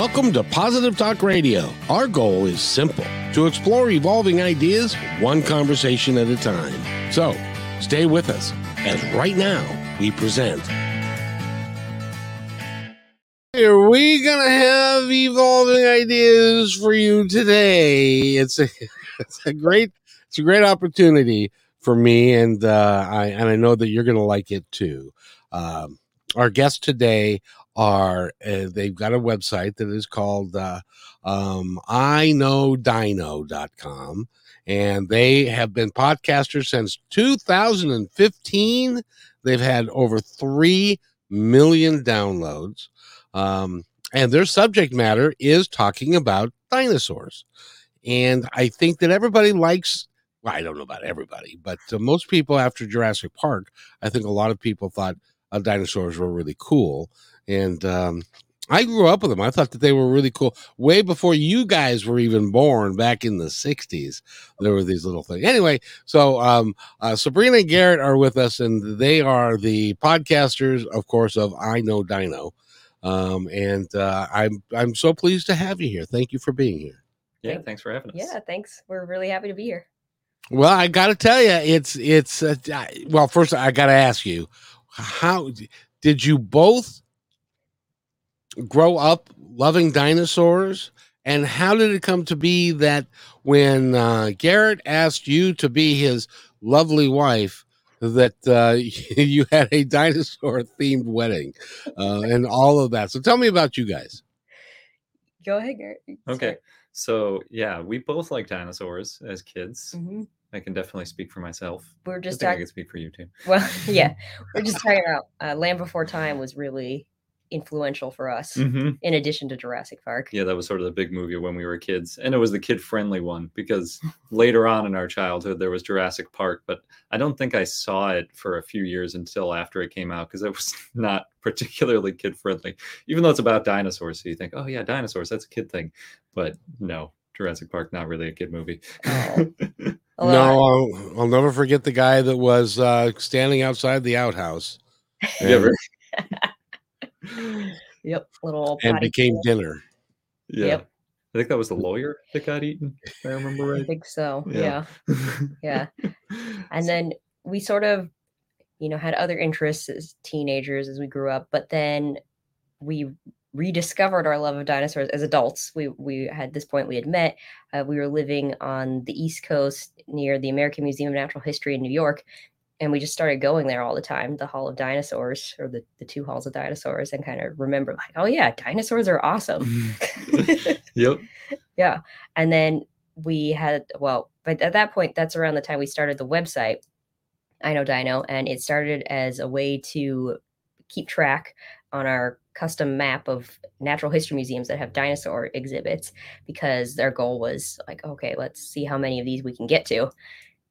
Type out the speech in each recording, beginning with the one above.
Welcome to Positive Talk Radio. Our goal is simple to explore evolving ideas one conversation at a time. So stay with us as right now we present. Are we gonna have evolving ideas for you today? It's a it's a great it's a great opportunity for me, and uh, I and I know that you're gonna like it too. Um, our guest today are uh, they've got a website that is called uh, um, I know dino.com and they have been podcasters since 2015 they've had over 3 million downloads um, and their subject matter is talking about dinosaurs. And i think that everybody likes well, i don't know about everybody but uh, most people after jurassic park i think a lot of people thought uh, dinosaurs were really cool and um, I grew up with them. I thought that they were really cool. Way before you guys were even born, back in the '60s, there were these little things. Anyway, so um, uh, Sabrina and Garrett are with us, and they are the podcasters, of course, of I Know Dino. Um, and uh, I'm I'm so pleased to have you here. Thank you for being here. Yeah, thanks for having us. Yeah, thanks. We're really happy to be here. Well, I got to tell you, it's it's uh, well. First, I got to ask you, how did you both grow up loving dinosaurs? And how did it come to be that when uh, Garrett asked you to be his lovely wife, that uh, you had a dinosaur themed wedding uh, and all of that? So tell me about you guys. Go ahead, Garrett. Okay. So, yeah, we both like dinosaurs as kids. hmm I can definitely speak for myself. We're I just think I can speak for you too. Well, yeah, we're just talking about uh, Land Before Time was really influential for us. hmm In addition to Jurassic Park. Yeah, that was sort of the big movie when we were kids. And it was the kid friendly one because later on in our childhood, there was Jurassic Park, but I don't think I saw it for a few years until after it came out because it was not particularly kid friendly, even though it's about dinosaurs. So you think, oh, yeah, dinosaurs, that's a kid thing. But no, Jurassic Park, not really a kid movie. Oh. No. I'll, I'll never forget the guy that was uh, standing outside the outhouse Yeah, and, right. Yep. Little and became pool. dinner. yeah. Yep. I think that was the lawyer that got eaten, if I remember right. I think so. Yeah. Yeah. Yeah. And then we sort of, you know, had other interests as teenagers as we grew up, but then we rediscovered our love of dinosaurs as adults. We we at this point we had met. Uh, we were living on the East Coast near the American Museum of Natural History in New York, and we just started going there all the time. The Hall of Dinosaurs, or the the two halls of dinosaurs, and kind of remember like, oh yeah, dinosaurs are awesome. Mm-hmm. yep. yeah. And then we had, well, but at that point, that's around the time we started the website, I Know Dino, and it started as a way to keep track on our custom map of natural history museums that have dinosaur exhibits because their goal was like, okay, let's see how many of these we can get to.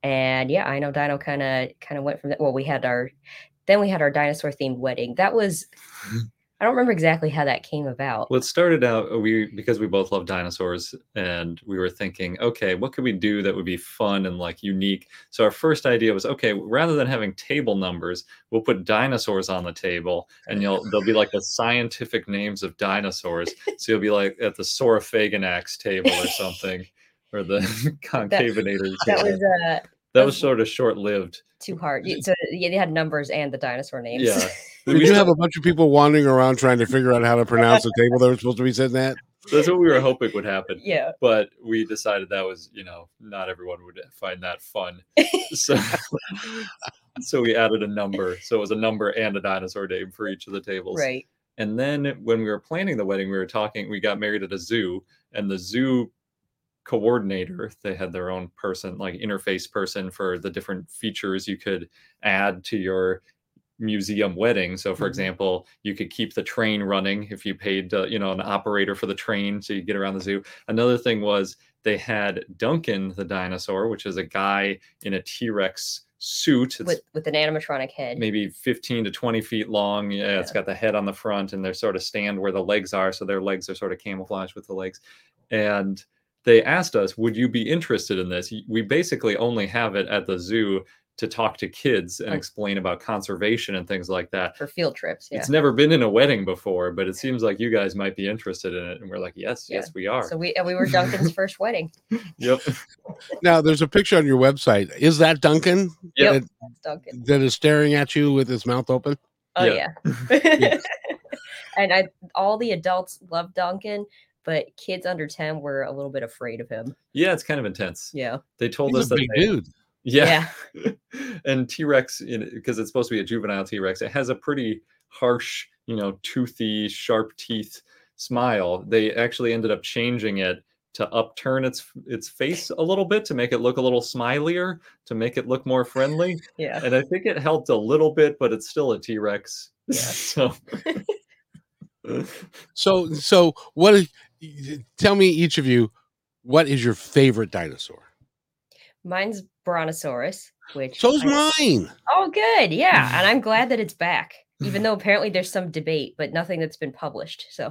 And yeah, I know Dino kind of kind of went from that. Well, we had our then we had our dinosaur themed wedding. That was I don't remember exactly how that came about. Well, it started out uh, we because we both love dinosaurs, and we were thinking, okay, what could we do that would be fun and like unique? So our first idea was, okay, rather than having table numbers, we'll put dinosaurs on the table, and you'll there'll be like the scientific names of dinosaurs. So you'll be like at the Saurophaganax table or something, or the Concavinator. That table. was uh that was sort of short lived. too hard. So yeah, they had numbers and the dinosaur names. Yeah. Did you have a bunch of people wandering around trying to figure out how to pronounce the table they were supposed to be sitting at? That's what we were hoping would happen. yeah. but we decided that was you know not everyone would find that fun so so we added a number so it was a number and a dinosaur name for each of the tables Right. and then when we were planning the wedding we were talking we got married at a zoo and the zoo coordinator they had their own person like interface person for the different features you could add to your museum wedding. So for Mhm. example you could keep the train running if you paid uh, you know an operator for the train so you get around the zoo. Another thing was they had duncan the dinosaur which is a guy in a t-rex suit. It's With with an animatronic head. maybe 15 to 20 feet long. Yeah. it's got the head on the front and they sort of stand where the legs are so their legs are sort of camouflaged with the legs. And they asked us would you be interested in this we basically only have it at the zoo to talk to kids and explain about conservation and things like that. for field trips. Yeah. It's never been in a wedding before, but it seems like you guys might be interested in it. And we're like, yes, Yeah. yes, we are. So we and we were Duncan's first wedding. yep. Now, there's a picture on your website. Is that Duncan Yep. that, That's Duncan. that is staring at you with his mouth open? Oh Yeah. yeah. and I all the adults love Duncan, but kids under 10 were a little bit afraid of him. Yeah, it's kind of intense. Yeah. They told He's us a that big they- dude. Yeah. and T Rex, because it's supposed to be a juvenile T Rex, it has a pretty harsh, you know, toothy, sharp teeth smile. They actually ended up changing it to upturn its its face a little bit to make it look a little smilier, to make it look more friendly. Yeah. And I think it helped a little bit, but it's still a T Rex. Yeah. so So, so what? is- Tell me, each of you, what is your favorite dinosaur? Mine's Brontosaurus, which So's I- mine. Oh good. Yeah. And I'm glad that it's back. Even though apparently there's some debate, but nothing that's been published. So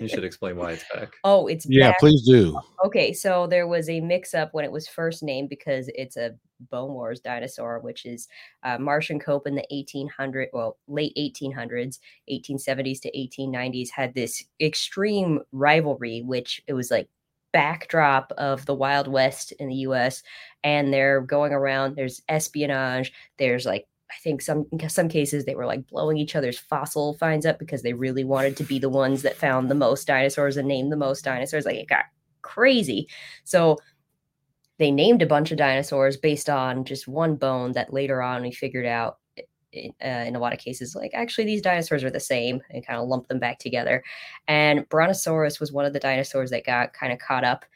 you should explain why it's back. Oh, it's Yeah, back. please do. Okay, so there was a mix up when it was first named because it's a Bone Wars dinosaur, which is uh, Marsh and Cope in the 1800, well, late 1800s, 1870s to 1890s had this extreme rivalry, which it was like backdrop of the Wild West in the U.S. And they're going around. There's espionage. There's like I think some in some cases they were like blowing each other's fossil finds up because they really wanted to be the ones that found the most dinosaurs and named the most dinosaurs. Like it got crazy. So they named a bunch of dinosaurs based on just one bone that later on we figured out uh, in a lot of cases like actually these dinosaurs are the same and kind of lump them back together and brontosaurus was one of the dinosaurs that got kind of caught up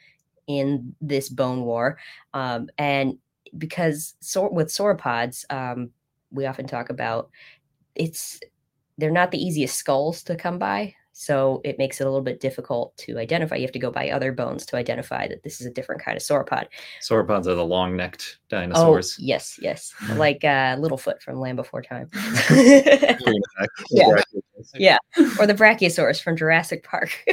in this bone war um, and because so- with sauropods um, we often talk about it's they're not the easiest skulls to come by so it makes it a little bit difficult to identify you have to go by other bones to identify that this is a different kind of sauropod Sauropods are the long-necked dinosaurs. oh dinosaurs. yes yes like uh littlefoot from land before time Yeah. Yeah. or the brachiosaurus from Jurassic Park.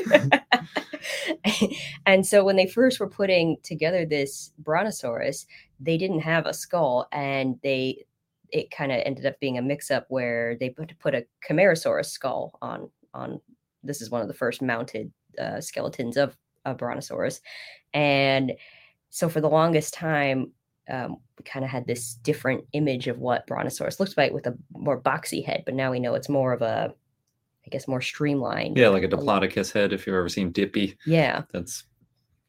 and so when they first were putting together this brontosaurus, they didn't have a skull and they it kind of ended up being a mix up where they put put a Camarasaurus skull on on this is one of the first mounted uh, skeletons of a brontosaurus. And so for the longest time um, we kind of had this different image of what brontosaurus looks like with a more boxy head, but now we know it's more of a I guess more streamlined. Yeah, like a Diplodocus head. If you've ever seen Dippy, Yeah. that's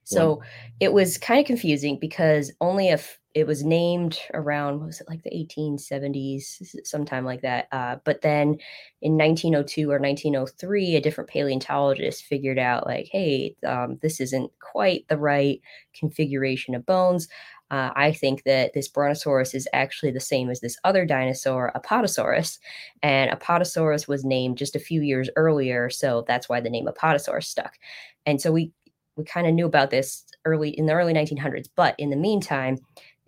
So it was kind of confusing because only if it was named around, what was it like the 1870s, sometime like that. Uh, but then in 1902 or 1903, a different paleontologist figured out, like, hey, um, this isn't quite the right configuration of bones. Uh, I think that this Brontosaurus is actually the same as this other dinosaur, Apatosaurus. And Apatosaurus was named just a few years earlier. So that's why the name Apatosaurus stuck. And so we we kind of knew about this early in the early 1900s but in the meantime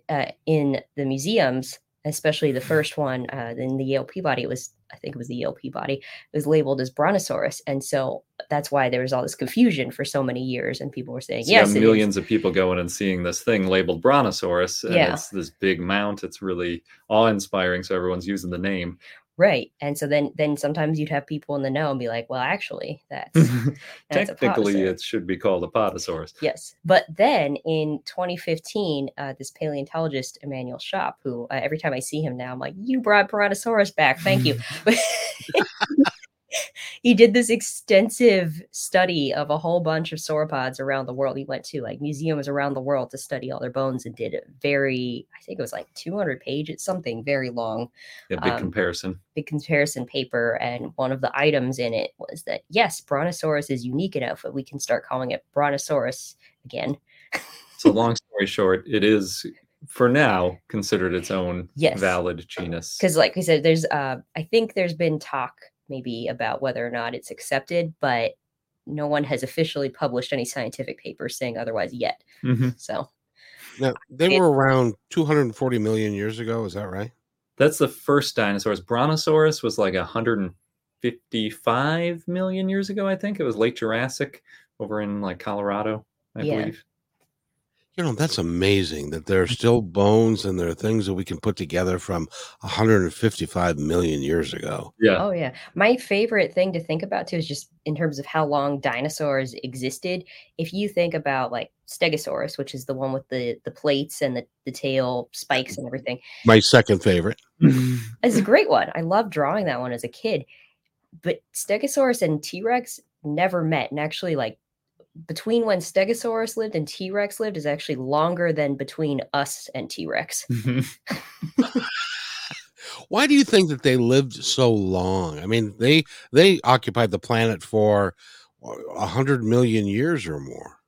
uh, in the museums especially the first one uh, in the yale peabody it was i think it was the yale peabody it was labeled as brontosaurus and so that's why there was all this confusion for so many years and people were saying So yes got it is." millions of people going and seeing this thing labeled Brontosaurus, and Yeah. it's this big mount. It's really awe-inspiring, so everyone's using the name. Right and so then then sometimes you'd have people in the know and be like well actually that's that's Technically, Apatosaurus." it should be called Apatosaurus. Yes. But then in 2015, uh, this paleontologist, Emanuel Tschopp, who uh, every time I see him now, I'm like, you brought Brontosaurus back. Thank you. He did this extensive study of a whole bunch of sauropods around the world. He went to like museums around the world to study all their bones and did a very, I think it was like 200 pages, something very long A big Um, comparison. big comparison paper and one of the items in it was that yes brontosaurus is unique enough that we can start calling it brontosaurus again So, long story short, it is for now considered its own Yes. valid genus. because like we said there's uh i think there's been talk maybe about whether or not it's accepted but no one has officially published any scientific papers saying otherwise yet Mhm. so Now, they It- were around 240 million years ago. Is that right? That's the first dinosaurs. Brontosaurus was like 155 million years ago, I think. It was late Jurassic over in like Colorado, I Yeah. believe. You know, that's amazing that there are mm-hmm. still bones and there are things that we can put together from 155 million years ago. Yeah. Oh yeah. My favorite thing to think about too is just in terms of how long dinosaurs existed. If you think about like Stegosaurus, which is the one with the the plates and the, the tail spikes and everything. My second favorite. It's a great one. I loved drawing that one as a kid. But Stegosaurus and T-Rex never met. And actually like between when Stegosaurus lived and T-Rex lived is actually longer than between us and T-Rex. Why do you think that they lived so long? I mean, they they occupied the planet for a hundred million years or more.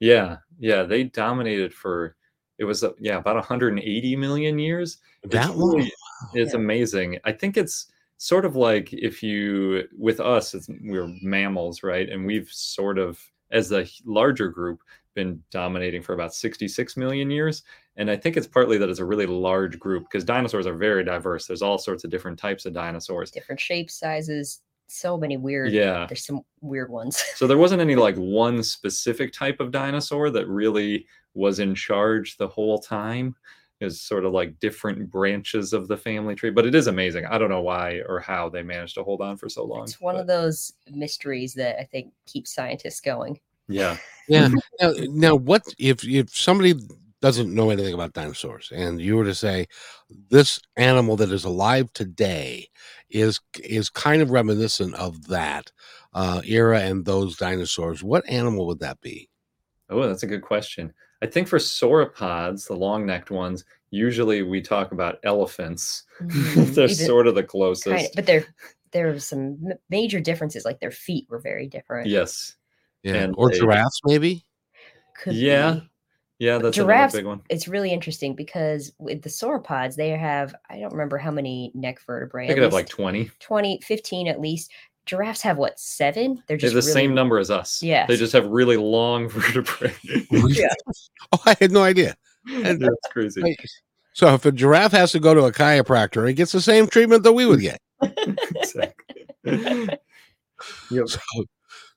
yeah. Yeah. They dominated for, it was, uh, yeah, about 180 million years. It's That long? really- It's Yeah. amazing. I think it's sort of like if you, with us, it's, we're mammals, right? And we've sort of, as a larger group, been dominating for about 66 million years. And I think it's partly that it's a really large group because dinosaurs are very diverse. There's all sorts of different types of dinosaurs. Different shapes, sizes, so many weird. Yeah. There's some weird ones. So there wasn't any like one specific type of dinosaur that really was in charge the whole time. Is sort of like different branches of the family tree, but it is amazing. I don't know why or how they managed to hold on for so long. It's one but of those mysteries that I think keeps scientists going. yeah, Yeah. now, now, what if if somebody doesn't know anything about dinosaurs and you were to say this animal that is alive today is is kind of reminiscent of that uh, era and those dinosaurs, what animal would that be? Oh, that's a good question. I think for sauropods, the long-necked ones, usually we talk about elephants. Mm, They're even- sort of the kind closest. of- but there there were some major differences. Like their feet were very different. yes. Yeah. And or they- giraffes, maybe? Could Yeah. be. Yeah, that's Giraffes- another big one. It's really interesting because with the sauropods, they have I don't remember how many neck vertebrae. They at could have like least 20. 20, 15 at least. Giraffes have what seven? They're They have just the really, same number as us. Yeah, they just have really long vertebrae. Yeah. Oh, I had no idea. And- That's crazy. Wait, So if a giraffe has to go to a chiropractor, it gets the same treatment that we would get. exactly. Yep. So,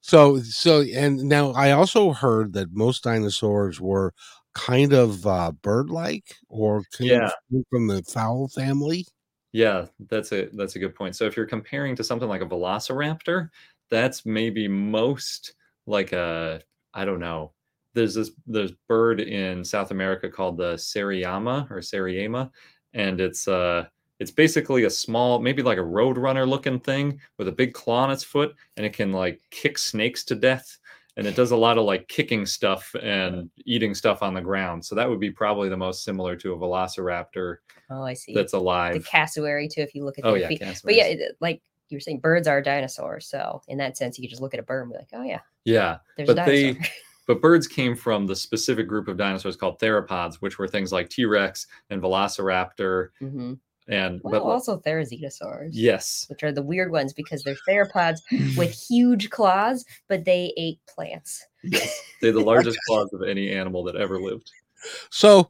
so, so, and now I also heard that most dinosaurs were kind of uh, bird-like or came Yeah. from the fowl family. Yeah, that's a that's a good point. So if you're comparing to something like a velociraptor, that's maybe most like a I don't know. There's this there's bird in South America called the Seriama or Seriama, and it's uh it's basically a small, maybe like a roadrunner looking thing with a big claw on its foot, and it can like kick snakes to death. And it does a lot of like kicking stuff and eating stuff on the ground. So that would be probably the most similar to a velociraptor Oh, I see. that's alive. the cassowary too. If you look at Oh yeah, feet. cassowaries. But yeah, it- like you were saying, birds are dinosaurs. So in that sense, you could just look at a bird and be like, oh yeah, yeah. there's But a they-. But birds came from the specific group of dinosaurs called theropods, which were things like T Rex and Velociraptor. hmm And Well, but also therizinosaurs. yes, Which are the weird ones because they're theropods with huge claws, but they ate plants. they're the largest claws of any animal that ever lived. So,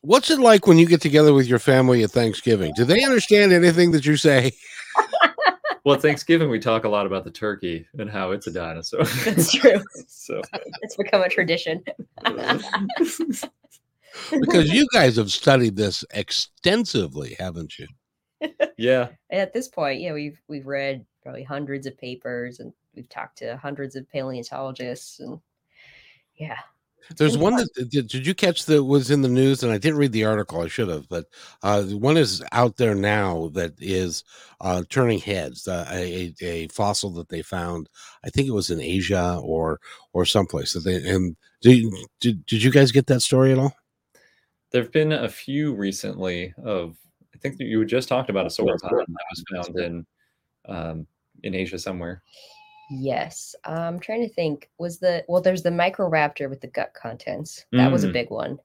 what's it like when you get together with your family at Thanksgiving? Do they understand anything that you say? Well, at Thanksgiving we talk a lot about the turkey and how it's a dinosaur. That's true. so It's become a tradition. Because you guys have studied this extensively, haven't you? yeah, At this point, yeah, we've we've read probably hundreds of papers and we've talked to hundreds of paleontologists and yeah. There's one that did, did you catch that was in the news, and I didn't read the article. I should have, but uh, one is out there now that is uh, turning heads. Uh, a, a a fossil that they found, I think it was in Asia or or someplace. That they and did, did did you guys get that story at all? There've been a few recently of. I think that you just talked about a sauropod that was found in um, in Asia somewhere. Yes. I'm trying to think. Was the well there's the microraptor with the gut contents. That was a Mm. big one.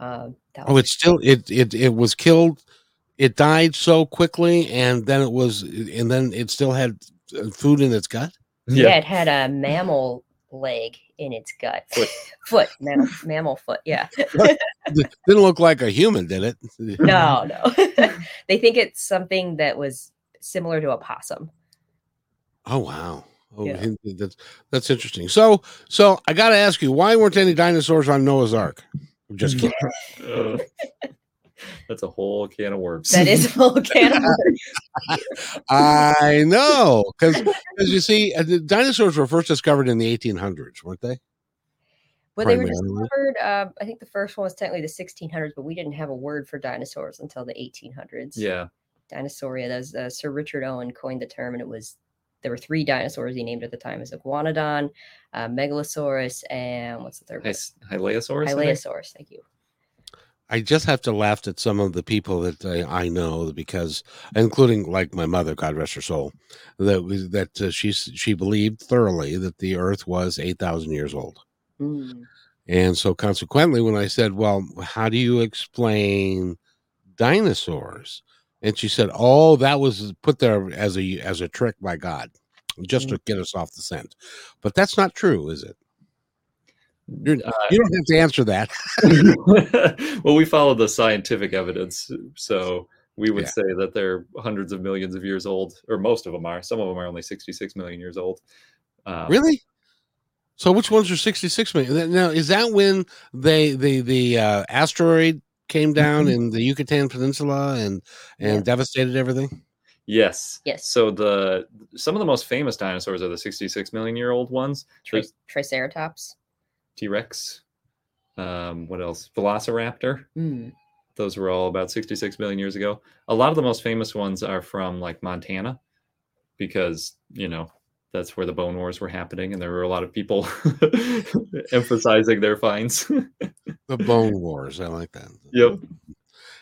Um that Oh, was it's still it it it was killed. It died so quickly, and then it was, and then it still had uh, food in its gut. yeah. it had a mammal leg in its gut. Foot. foot, mammal, mammal foot, yeah. Didn't look like a human, did it? no, no. they think it's something that was similar to a possum. Oh wow. Oh, Yeah. that's that's interesting. So, so I got to ask you, why weren't any dinosaurs on Noah's Ark? I'm just kidding. Uh, That's a whole can of worms. That is a whole can of worms. I know because as you see, uh, the dinosaurs were first discovered in the 1800s, weren't they? Well, they were discovered. Uh, I think the first one was technically the 1600s, but we didn't have a word for dinosaurs until the 1800s. yeah. Dinosauria. That's uh, Sir Richard Owen coined the term, and it was there were three dinosaurs he named at the time: it was Iguanodon, uh, Megalosaurus, and what's the third one? Hys- Hylaeosaurus. Hylaeosaurus. Thank you. I just have to laugh at some of the people that I, I know because, including like my mother, God rest her soul, that was that uh, she she believed thoroughly that the Earth was eight thousand years old, Mm. and so consequently, when I said, "Well, how do you explain dinosaurs?" and she said, "Oh, that was put there as a as a trick by God, just to get us off the scent," but that's not true, is it? You're, Uh, you don't have to answer that. well, we follow the scientific evidence, so we would Yeah. say that they're hundreds of millions of years old, or most of them are. Some of them are only 66 million years old. Um, Really? So which ones are 66 million? Now, is that when they the the uh, asteroid came down in the Yucatan Peninsula and and Yeah. devastated everything? Yes. Yes. So the some of the most famous dinosaurs are the 66 million year old ones. Tri- Triceratops. T Rex. Um, what else? Velociraptor. Mm. Those were all about 66 million years ago. A lot of the most famous ones are from like Montana because, you know, that's where the bone wars were happening and there were a lot of people emphasizing their finds. The Bone Wars. I like that. yep.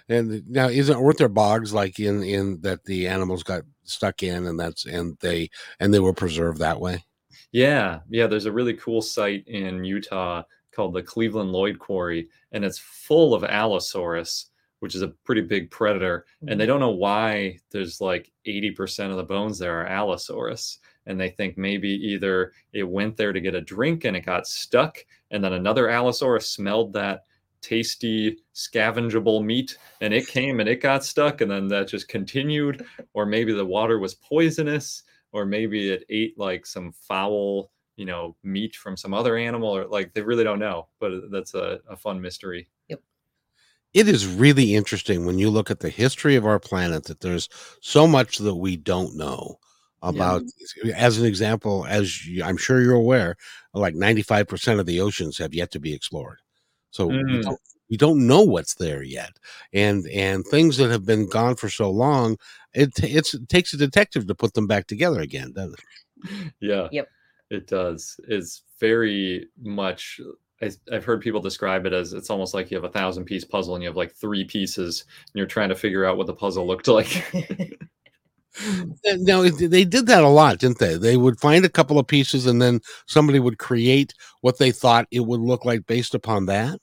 And now, isn't weren't there bogs like in in that the animals got stuck in, and that's and they and they were preserved that way? Yeah, yeah. There's a really cool site in Utah called the Cleveland Lloyd Quarry, and it's full of Allosaurus, which is a pretty big predator. And they mm. don't know why there's like 80% of the bones there are Allosaurus. And they think maybe either it went there to get a drink and it got stuck, and then another Allosaurus smelled that tasty scavengeable meat and it came and it got stuck and then that just continued or maybe the water was poisonous or maybe it ate like some foul you know meat from some other animal or like they really don't know but that's a, a fun mystery Yep. it is really interesting when you look at the history of our planet that there's so much that we don't know about as an example as you, i'm sure you're aware like 95% of the oceans have yet to be explored so we, Mm. don't, we don't know what's there yet and and things that have been gone for so long it, it's, it takes a detective to put them back together again doesn't it yeah Yep. it does it's very much I, i've heard people describe it as it's almost like you have a thousand piece puzzle and you have like three pieces and you're trying to figure out what the puzzle looked like Now they did that a lot, didn't they? They would find a couple of pieces, and then somebody would create what they thought it would look like based upon that.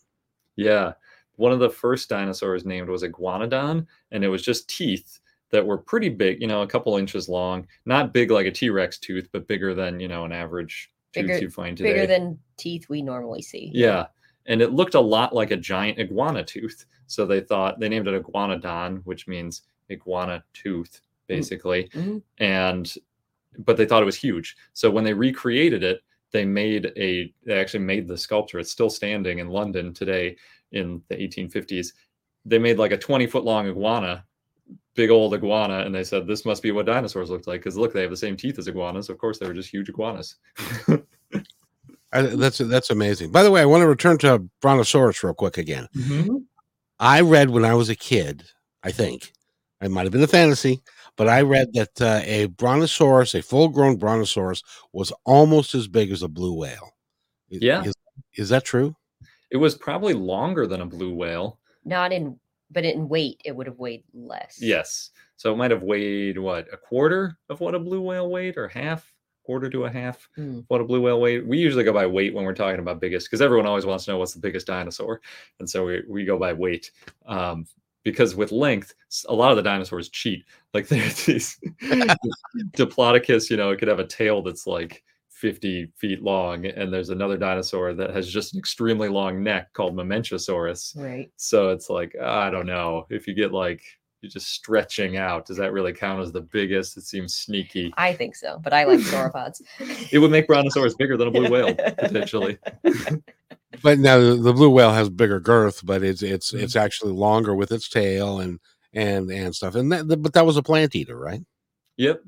Yeah. One of the first dinosaurs named was Iguanodon, and it was just teeth that were pretty big, you know, a couple inches long. Not big like a T Rex tooth, but bigger than, you know, an average tooth you find today. Bigger than teeth we normally see. yeah. And it looked a lot like a giant iguana tooth. So they thought they named it Iguanodon, which means iguana tooth, basically. Mhm. And but they thought it was huge. So when they recreated it, they made a they actually made the sculpture. It's still standing in London today in the 1850s. They made like a 20 foot long iguana, big old iguana, and they said this must be what dinosaurs looked like because look, they have the same teeth as iguanas. Of course, they were just huge iguanas. I, uh, that's that's amazing. By the way, I want to return to Brontosaurus real quick again. Mm-hmm. I read when I was a kid. I think it might have been a fantasy, but I read that uh, a brontosaurus, a full-grown brontosaurus, was almost as big as a blue whale. Yeah. is, is that true? It was probably longer than a blue whale. Not in, but in weight, it would have weighed less. Yes. So it might have weighed what a quarter of what a blue whale weighed, or half, quarter to a half Hmm. what a blue whale weighed. We usually go by weight when we're talking about biggest, because everyone always wants to know what's the biggest dinosaur, and so we we go by weight. Um, because with length, a lot of the dinosaurs cheat. Like there's these Diplodocus, you know, it could have a tail that's like 50 feet long, and there's another dinosaur that has just an extremely long neck called Mamenchisaurus. Right. So it's like I don't know if you get like you're just stretching out. Does that really count as the biggest? It seems sneaky. I think so, but I like sauropods. It would make Brontosaurus bigger than a blue whale potentially. But now the, the blue whale has bigger girth, but it's it's Mhm. it's actually longer with its tail and and and stuff. And that, but that was a plant eater, right? Yep.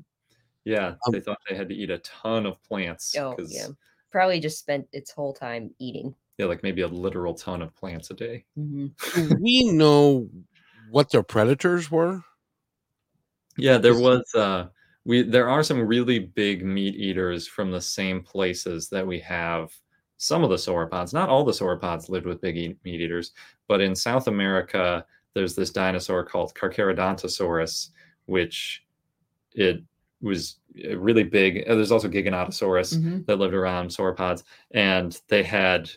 Yeah, Um, they thought they had to eat a ton of plants. Oh, 'cause, yeah. Probably just spent its whole time eating. yeah, like maybe a literal ton of plants a day. Mhm. We know what their predators were? Yeah, there was uh we there are some really big meat eaters from the same places that we have some of the sauropods. Not all the sauropods lived with big meat eaters, but in South America there's this dinosaur called Carcharodontosaurus which it was uh, really big. There's also Giganotosaurus Mhm. that lived around sauropods and they had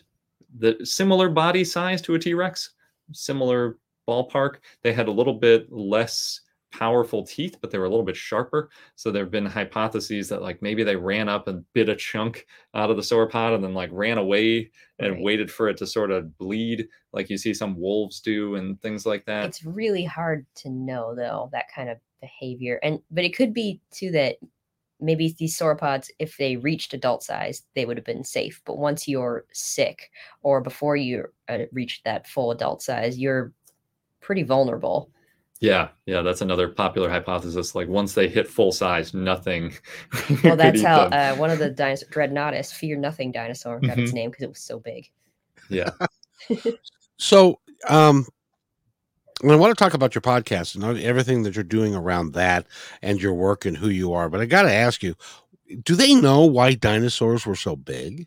the similar body size to a T-Rex, similar ballpark. They had a little bit less powerful teeth, but they were a little bit sharper. So there have been hypotheses that like maybe they ran up and bit a chunk out of the sauropod and then like ran away and Right. waited for it to sort of bleed, like you see some wolves do and things like that. It's really hard to know though that kind of behavior, and but it could be too that maybe these sauropods, if they reached adult size, they would have been safe. But once you're sick or before you uh, reach that full adult size, you're pretty vulnerable. Yeah, yeah, that's another popular hypothesis. Like once they hit full size, nothing. Well, could that's eat how them. uh, one of the dinosaur Dreadnoughtus, Fear Nothing dinosaur, got its Mhm. name because it was so big. yeah. So, um, and I want to talk about your podcast and everything that you're doing around that and your work and who you are. But I got to ask you, do they know why dinosaurs were so big?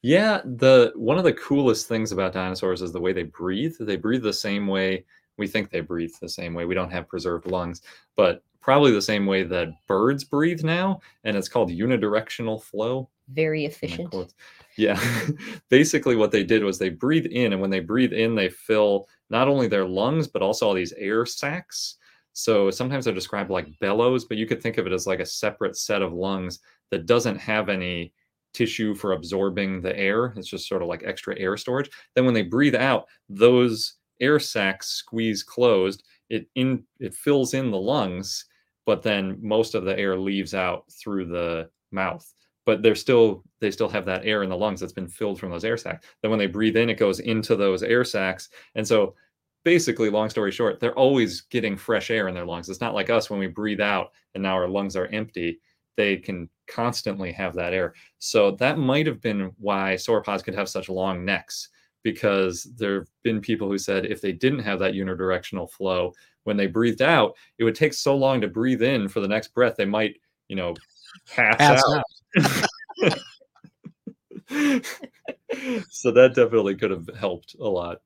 Yeah, the one of the coolest things about dinosaurs is the way they breathe. They breathe the same way we think they breathe the same way. We don't have preserved lungs, but probably the same way that birds breathe now, and it's called unidirectional flow. Very efficient. Yeah. Basically, what they did was they breathe in, and when they breathe in, they fill not only their lungs, but also all these air sacs. So sometimes they're described like bellows, but you could think of it as like a separate set of lungs that doesn't have any tissue for absorbing the air. It's just sort of like extra air storage. Then when they breathe out, those air sacs squeeze closed. It in it fills in the lungs, but then most of the air leaves out through the mouth but they're still they still have that air in the lungs that's been filled from those air sacs. Then when they breathe in, it goes into those air sacs, and so basically, long story short, they're always getting fresh air in their lungs. It's not like us when we breathe out and now our lungs are empty. They can constantly have that air. So that might have been why sauropods could have such long necks, because there have been people who said if they didn't have that unidirectional flow, when they breathed out, it would take so long to breathe in for the next breath, they might, you know, pass, Pass out. out. so that definitely could have helped a lot.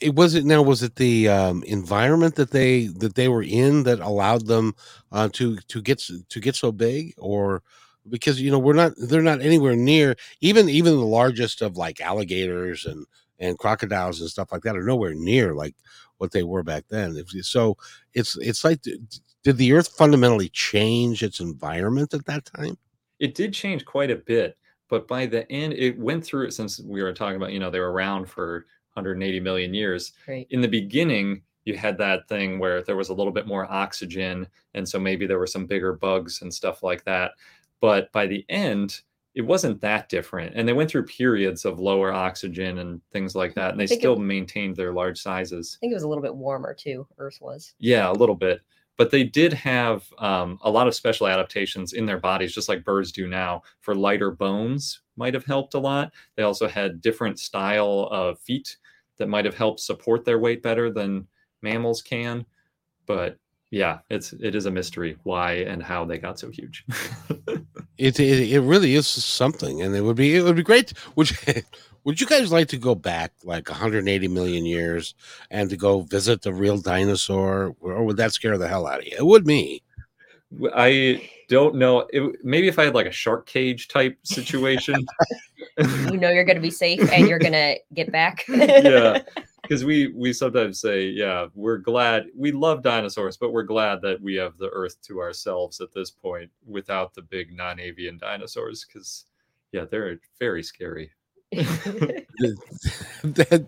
It was it now. Was it the um, environment that they that they were in that allowed them uh, to to get to get so big, or because you know we're not they're not anywhere near even even the largest of like alligators and and crocodiles and stuff like that are nowhere near like what they were back then. So it's it's like did the Earth fundamentally change its environment at that time? It did change quite a bit, but by the end, it went through it since we were talking about, you know, they were around for 180 million years. Right. In the beginning, you had that thing where there was a little bit more oxygen. And so maybe there were some bigger bugs and stuff like that. But by the end, it wasn't that different. And they went through periods of lower oxygen and things like that. And they think it- still maintained their large sizes. I think it was a little bit warmer too. Earth was. Yeah, a little bit. But they did have um, a lot of special adaptations in their bodies, just like birds do now, for lighter bones might have helped a lot. They also had different style of feet that might have helped support their weight better than mammals can. But yeah, it's it is a mystery why and how they got so huge. It, it it really is something, and it would be it would be great. Would you, would you guys like to go back like 180 million years and to go visit the real dinosaur, or would that scare the hell out of you? It would me. I don't know. It, maybe if I had like a shark cage type situation. You know you're gonna be safe and you're gonna get back. Yeah. Because we we sometimes say yeah we're glad we love dinosaurs but we're glad that we have the earth to ourselves at this point without the big non-avian dinosaurs because yeah they're very scary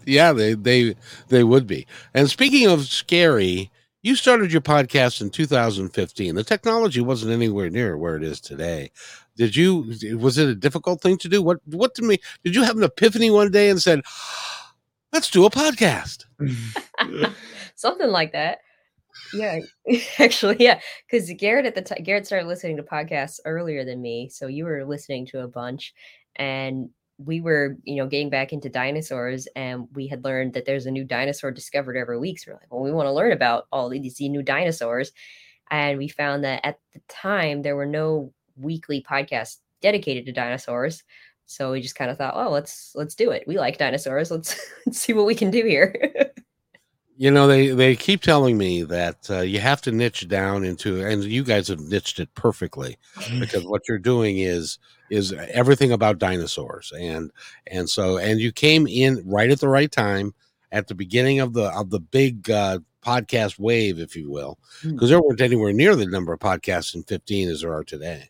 yeah, they they they would be. And speaking of scary, you started your podcast in 2015. The technology wasn't anywhere near where it is today. Did you? Was it a difficult thing to do? What? What did me? Did you have an epiphany one day and said, "Let's do a podcast"? Something like that. Yeah, actually, yeah. Because Garrett at the time, Garrett started listening to podcasts earlier than me, so you were listening to a bunch, and we were, you know, getting back into dinosaurs, and we had learned that there's a new dinosaur discovered every week. So we're like, well, we want to learn about all these new dinosaurs, and we found that at the time there were no weekly podcasts dedicated to dinosaurs. So we just kind of thought, oh, let's let's do it. We like dinosaurs. Let's, let's see what we can do here. You know, they they keep telling me that uh, you have to niche down into, and you guys have niched it perfectly because what you're doing is is everything about dinosaurs, and and so and you came in right at the right time at the beginning of the of the big uh, podcast wave, if you will, because Hmm. there weren't anywhere near the number of podcasts in 15 as there are today.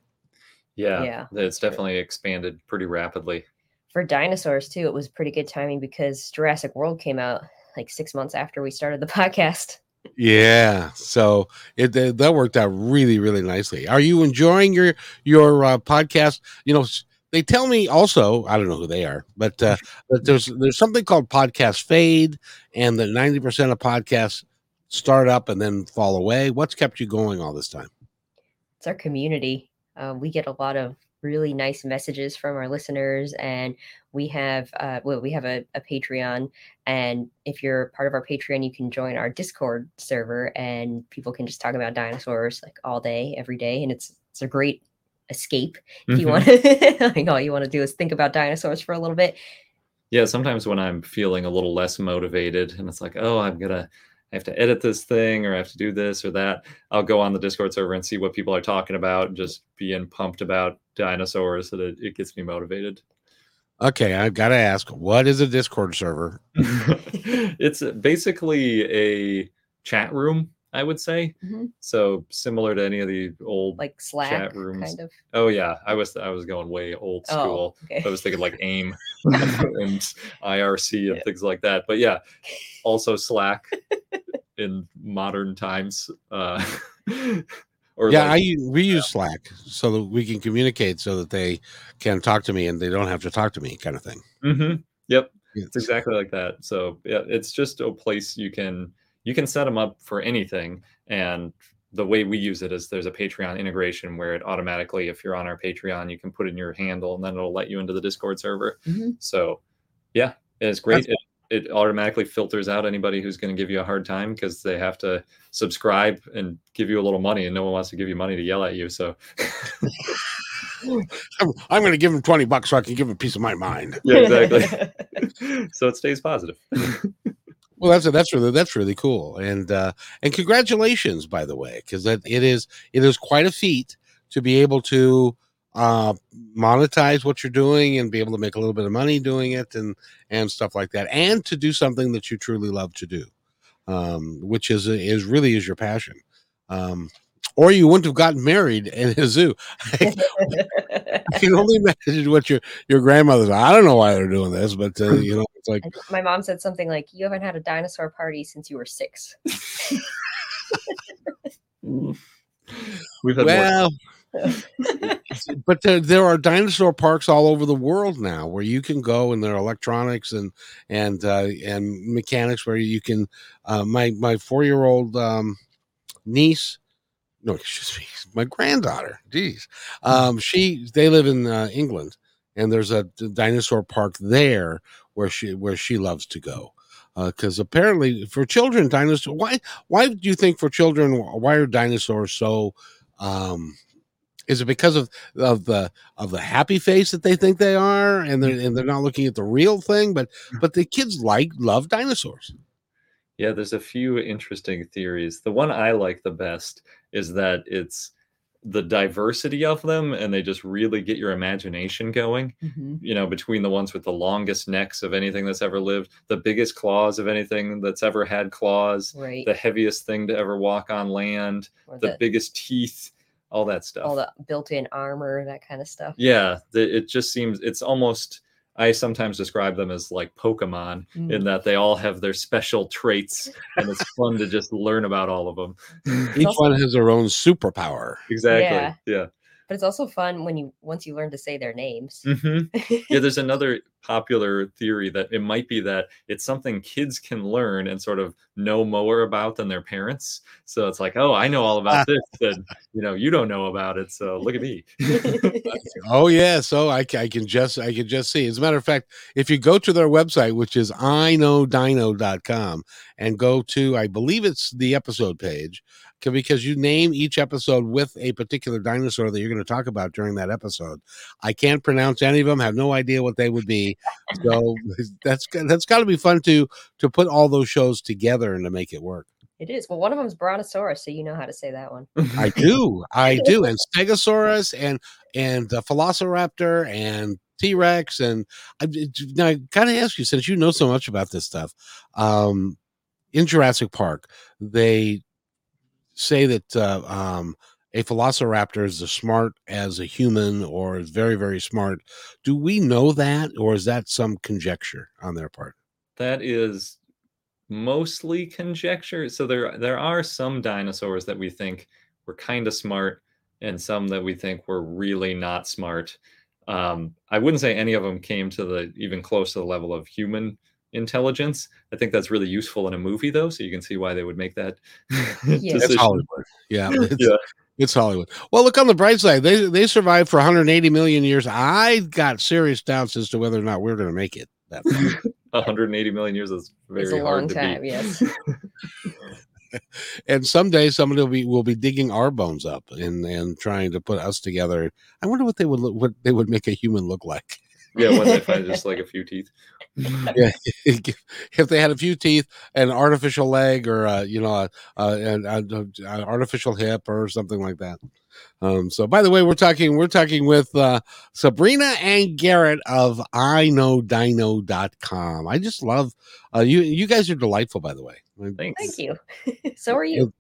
Yeah, Yeah. it's definitely expanded pretty rapidly. For dinosaurs too, it was pretty good timing because Jurassic World came out like six months after we started the podcast. Yeah, so it that that worked out really really nicely. Are you enjoying your your uh, podcast? You know, they tell me also. I don't know who they are, but uh, that there's there's something called podcast fade, and that ninety percent of podcasts start up and then fall away. What's kept you going all this time? It's our community. Uh, we get a lot of really nice messages from our listeners, and we have uh, well, we have a, a Patreon, and if you're part of our Patreon, you can join our Discord server, and people can just talk about dinosaurs like all day, every day, and it's it's a great escape if you Mhm. want to. like all you want to do is think about dinosaurs for a little bit. Yeah, sometimes when I'm feeling a little less motivated and it's like, oh, I'm gonna I have to edit this thing or I have to do this or that, I'll go on the Discord server and see what people are talking about and just being pumped about dinosaurs so that it gets me motivated. Okay, I've got to ask, what is a Discord server? it's basically a chat room, I would say. Mhm. So similar to any of the old Like Slack, rooms. kind of. Oh yeah, I was I was going way old Oh, school. okay. I was thinking like AIM and IRC and things like that. But yeah, also Slack in modern times. Uh, or yeah, I like, u- we use Slack so that we can communicate so that they can talk to me and they don't have to talk to me, kind of thing. Mhm. Yep, Yes. it's exactly like that. So yeah, it's just a place you can you can set them up for anything. And the way we use it is there's a Patreon integration where it automatically, if you're on our Patreon, you can put in your handle and then it'll let you into the Discord server. Mhm. So, yeah, it's great. It, it automatically filters out anybody who's going to give you a hard time because they have to subscribe and give you a little money, and no one wants to give you money to yell at you. So, I'm, I'm going to give him 20 bucks so I can give him a piece of my mind. yeah, exactly. so it stays positive. Well, that's that's really that's really cool, and uh, and congratulations, by the way, because that it is it is quite a feat to be able to uh, monetize what you're doing and be able to make a little bit of money doing it and and stuff like that, and to do something that you truly love to do, um, which is is really is your passion. Um, or you wouldn't have gotten married in a zoo. I can only imagine what your your grandmother's. I don't know why they're doing this, but uh, you know, it's like My mom said something like, "You haven't had a dinosaur party since you were six. We've had well. but there, there are dinosaur parks all over the world now where you can go and there are electronics and and uh, and mechanics where you can uh, my my four year old um, niece no excuse me my granddaughter geez. Um, she they live in uh, England and there's a dinosaur park there where she where she loves to go. Because apparently for children dinosaur why why do you think for children why are dinosaurs so um is it because of of the of the happy face that they think they are and they're and they're not looking at the real thing? But but the kids like love dinosaurs. Yeah, there's a few interesting theories. The one I like the best is that it's the diversity of them and they just really get your imagination going. Mm-hmm. You know, between the ones with the longest necks of anything that's ever lived, the biggest claws of anything that's ever had claws, Right. the heaviest thing to ever walk on land, the the, biggest teeth, all that stuff. all the built-in armor, that kind of stuff. Yeah, the, it just seems it's almost I sometimes describe them as like Pokemon Mm. in that they all have their special traits, and it's fun to just learn about all of them. Each one has their own superpower. exactly. Yeah. Yeah. But it's also fun when you once you learn to say their names. hmm yeah, there's another popular theory that it might be that it's something kids can learn and sort of know more about than their parents. So it's like, oh, I know all about this, and you know, you don't know about it. So look at me. Oh yeah, so I, I can just I can just see. As a matter of fact, if you go to their website, which is iknowdino.com, and go to I believe it's the episode page, c- because you name each episode with a particular dinosaur that you're going to talk about during that episode. I can't pronounce any of them, have no idea what they would be. So that's that's got to be fun to to put all those shows together and to make it work. It is. Well, one of them's Brontosaurus, so you know how to say that one. I do, I do, and Stegosaurus and and uh, Velociraptor and T Rex and I now I gotta ask you since you know so much about this stuff. Um, in Jurassic Park, they say that uh, um, a Velociraptor is as smart as a human or is very very smart. Do we know that, or is that some conjecture on their part? that is mostly conjecture. So there there are some dinosaurs that we think were kind of smart and some that we think were really not smart. Um, I wouldn't say any of them came to the even close to the level of human intelligence. I think that's really useful in a movie though, so you can see why they would make that Yeah. It's. Hollywood. Yeah, it's, Yeah. it's Hollywood. Well, look on the bright side. They they survived for 180 million years. I got serious doubts as to whether or not we're going to make it. That 180 million years is very it's a hard long to time, beat. yes. and someday somebody will be will be digging our bones up and and trying to put us together. I wonder what they would look, what they would make a human look like. Yeah, when they find just like a few teeth. Yeah, if they had a few teeth, an artificial leg, or uh, you know, a, a, an, a, an artificial hip, or something like that. Um, so, by the way, we're talking we're talking with uh, Sabrina and Garrett of I Know iknowdino.com. I just love uh, you. You guys are delightful, by the way. Thanks. Thank you. so are you.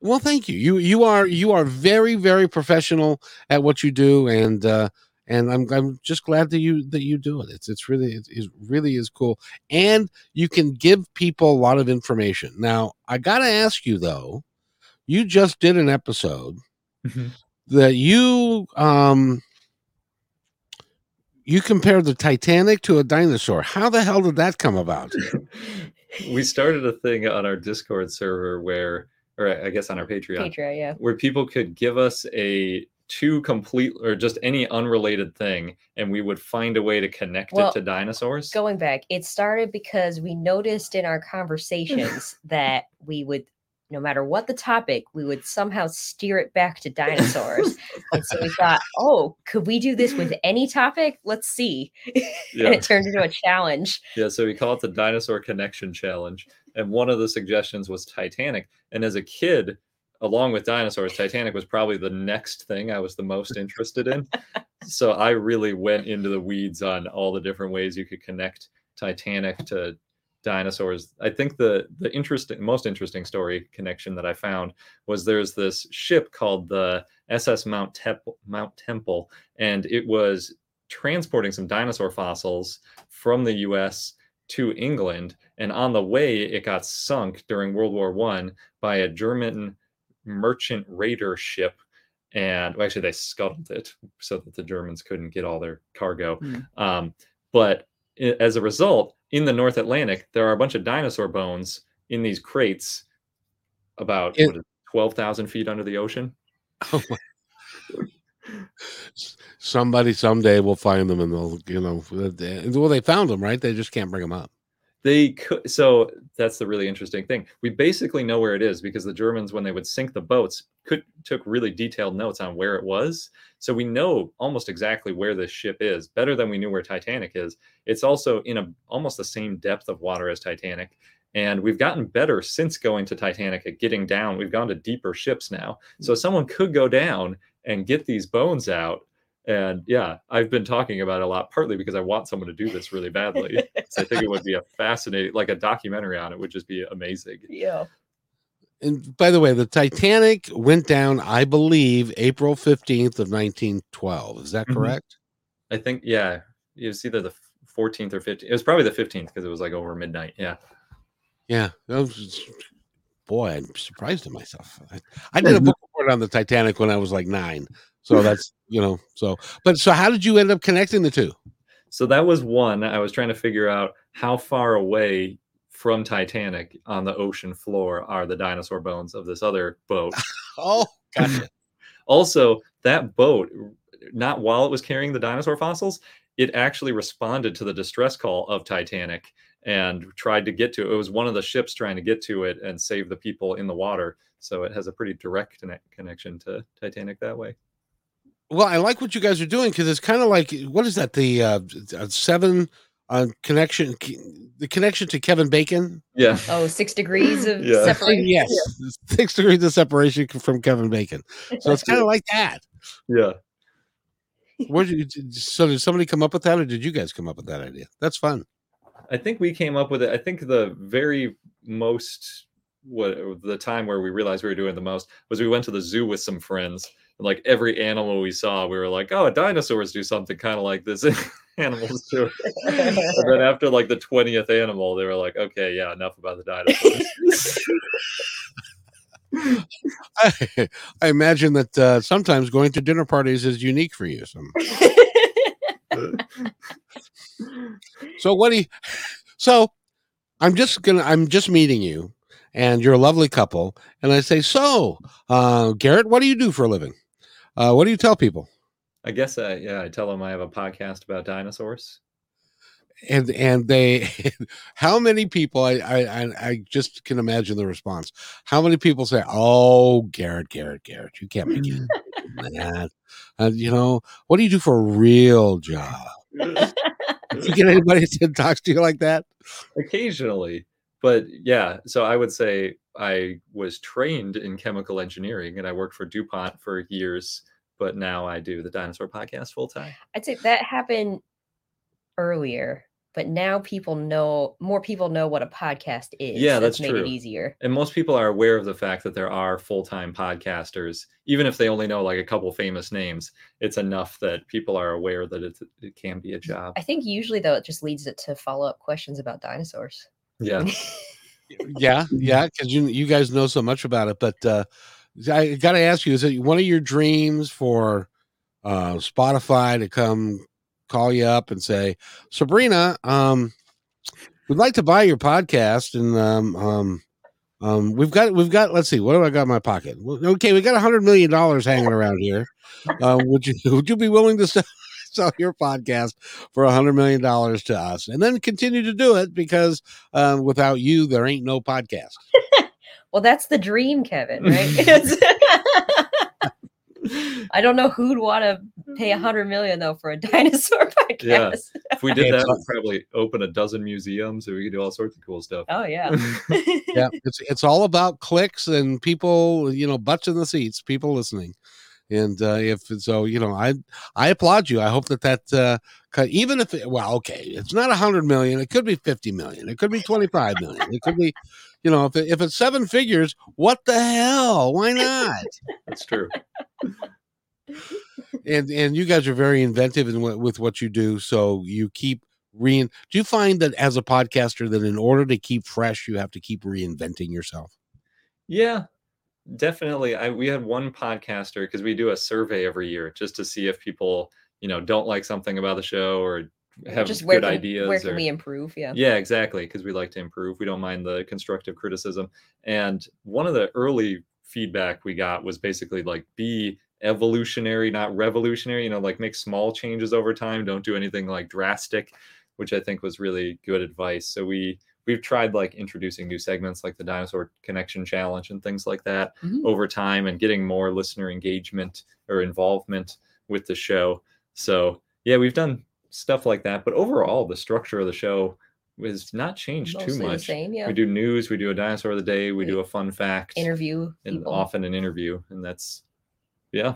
Well, thank you. You you are you are very very professional at what you do, and uh, and I'm I'm just glad that you that you do it. It's it's really it, it really is cool, and you can give people a lot of information. Now, I got to ask you though, you just did an episode Mhm. that you um you compared the Titanic to a dinosaur. How the hell did that come about? we started a thing on our Discord server where, or I guess on our Patreon, Patreon, yeah. where people could give us a two complete or just any unrelated thing, and we would find a way to connect Well, it to dinosaurs. Going back, it started because we noticed in our conversations that we would, no matter what the topic, we would somehow steer it back to dinosaurs. and so we thought, oh, could we do this with any topic? Let's see. Yeah. and it turned into a challenge. Yeah, so we call it the Dinosaur Connection Challenge. And one of the suggestions was Titanic. And as a kid, along with dinosaurs, Titanic was probably the next thing I was the most interested in. so I really went into the weeds on all the different ways you could connect Titanic to dinosaurs. I think the the interesting most interesting story connection that I found was there's this ship called the SS Mount Temple, Mount Temple and it was transporting some dinosaur fossils from the US to England and on the way it got sunk during World War 1 by a German merchant raider ship and well, actually they scuttled it so that the Germans couldn't get all their cargo. Hmm. Um, but as a result, in the North Atlantic, there are a bunch of dinosaur bones in these crates about It- what is 12,000 feet under the ocean. Oh. Somebody someday will find them and they'll, you know, well, they found them, right? They just can't bring them up. They could, so that's the really interesting thing. We basically know where it is because the Germans, when they would sink the boats, could took really detailed notes on where it was. So we know almost exactly where this ship is, better than we knew where Titanic is. It's also in a almost the same depth of water as Titanic. And we've gotten better since going to Titanic at getting down. We've gone to deeper ships now. So hmm. someone could go down and get these bones out. And yeah, I've been talking about it a lot, partly because I want someone to do this really badly. So I think it would be a fascinating, like a documentary on it would just be amazing. Yeah. And by the way, the Titanic went down, I believe, April 15th of 1912. Is that Mhm. correct? I think, yeah, it was either the 14th or 15th. It was probably the 15th because it was like over midnight. Yeah. Yeah. That was, boy, I'm surprised at myself. I, I did a book report on the Titanic when I was like nine. So that's, you know, so, but so how did you end up connecting the two? So that was one. I was trying to figure out how far away from Titanic on the ocean floor are the dinosaur bones of this other boat. oh, gotcha. also, that boat, not while it was carrying the dinosaur fossils, it actually responded to the distress call of Titanic and tried to get to it. It was one of the ships trying to get to it and save the people in the water. So it has a pretty direct connection to Titanic that way. Well, I like what you guys are doing because it's kind of like what is that? The uh, seven uh, connection, the connection to Kevin Bacon. Yeah. Oh, six degrees of yeah. separation. Yes, yeah. six degrees of separation from Kevin Bacon. So it's kind of like that. Yeah. Where did you, so did somebody come up with that, or did you guys come up with that idea? That's fun. I think we came up with it. I think the very most what the time where we realized we were doing the most was we went to the zoo with some friends. And like every animal we saw, we were like, "Oh, dinosaurs do something kind of like this." animals do. and then after like the twentieth animal, they were like, "Okay, yeah, enough about the dinosaurs." I, I, imagine that uh, sometimes going to dinner parties is unique for you. Some. so what do you? So I'm just gonna. I'm just meeting you, and you're a lovely couple. And I say, so uh, Garrett, what do you do for a living? Uh, what do you tell people? I guess, uh, yeah, I tell them I have a podcast about dinosaurs. And and they how many people I, I i just can imagine the response. How many people say oh garrett garrett garrett you can't make it that. And you know what do you do for a real job? You get anybody that talks to you like that? Occasionally but yeah so i would say i was trained in chemical engineering and i worked for dupont for years but now i do the dinosaur podcast full time. I'd say that happened earlier but now people know more people know what a podcast is. Yeah that's, that's made true. it easier. And most people are aware of the fact that there are full-time podcasters even if they only know like a couple famous names it's enough that people are aware that it, it can be a job. I think usually though it just leads it to follow-up questions about dinosaurs yeah yeah yeah because you you guys know so much about it but uh i gotta ask you is it one of your dreams for uh spotify to come call you up and say, Sabrina, um, we'd like to buy your podcast, and um, um, um, we've got we've got let's see, what have I got in my pocket? Okay, we got a hundred million dollars hanging around here. Uh, would you would you be willing to sell, sell your podcast for a hundred million dollars to us, and then continue to do it because um, without you, there ain't no podcast. well, that's the dream, Kevin. Right? I don't know who'd want to pay a hundred million though for a dinosaur podcast. Yeah. If we did that, we'd probably open a dozen museums and we could do all sorts of cool stuff. Oh yeah. yeah. It's it's all about clicks and people, you know, butts in the seats, people listening. And uh, if so, you know, I I applaud you. I hope that that uh, even if it, well, okay, it's not a hundred million. It could be fifty million. It could be twenty five million. It could be, you know, if it, if it's seven figures, what the hell? Why not? That's true and and you guys are very inventive in what, with what you do. So you keep re. Do you find that as a podcaster that in order to keep fresh, you have to keep reinventing yourself? Yeah, definitely. I we had one podcaster because we do a survey every year just to see if people you know don't like something about the show or have just good can, ideas. Where can or, we improve? Yeah. Yeah, exactly. Because we like to improve. We don't mind the constructive criticism. And one of the early feedback we got was basically like be evolutionary, not revolutionary, you know, like make small changes over time. Don't do anything like drastic, which I think was really good advice. So we we've tried like introducing new segments like the dinosaur connection challenge and things like that mm-hmm. over time and getting more listener engagement or involvement with the show. So yeah, we've done stuff like that. But overall, the structure of the show has not changed Mostly too much. Same, yeah. We do news, we do a dinosaur of the day, we, we do a fun fact, interview, and people. often an interview, and that's yeah,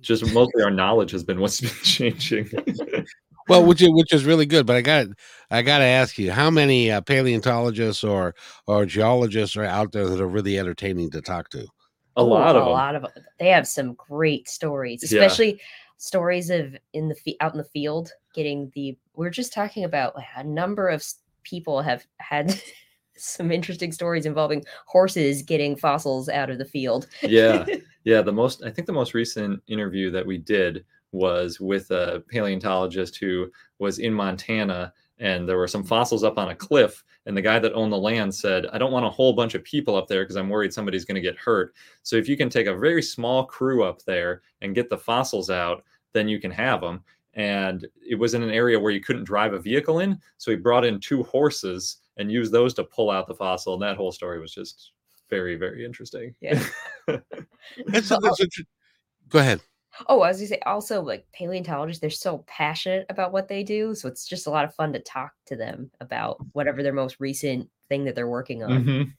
just mostly our knowledge has been what's been changing. well, which is which is really good. But I got I got to ask you, how many uh, paleontologists or or geologists are out there that are really entertaining to talk to? A lot of a them. lot of they have some great stories, especially. Yeah. stories of in the fe- out in the field getting the. We're just talking about a number of people have had some interesting stories involving horses getting fossils out of the field. yeah yeah the most i think the most recent interview that we did was with a paleontologist who was in montana and there were some fossils up on a cliff and the guy that owned the land said i don't want a whole bunch of people up there because i'm worried somebody's going to get hurt so if you can take a very small crew up there and get the fossils out then you can have them and it was in an area where you couldn't drive a vehicle in so he brought in two horses and used those to pull out the fossil and that whole story was just very very interesting Yeah. That's, that's inter- Go ahead. Oh, I was gonna say also like paleontologists, they're so passionate about what they do. So it's just a lot of fun to talk to them about whatever their most recent thing that they're working on. Mhm.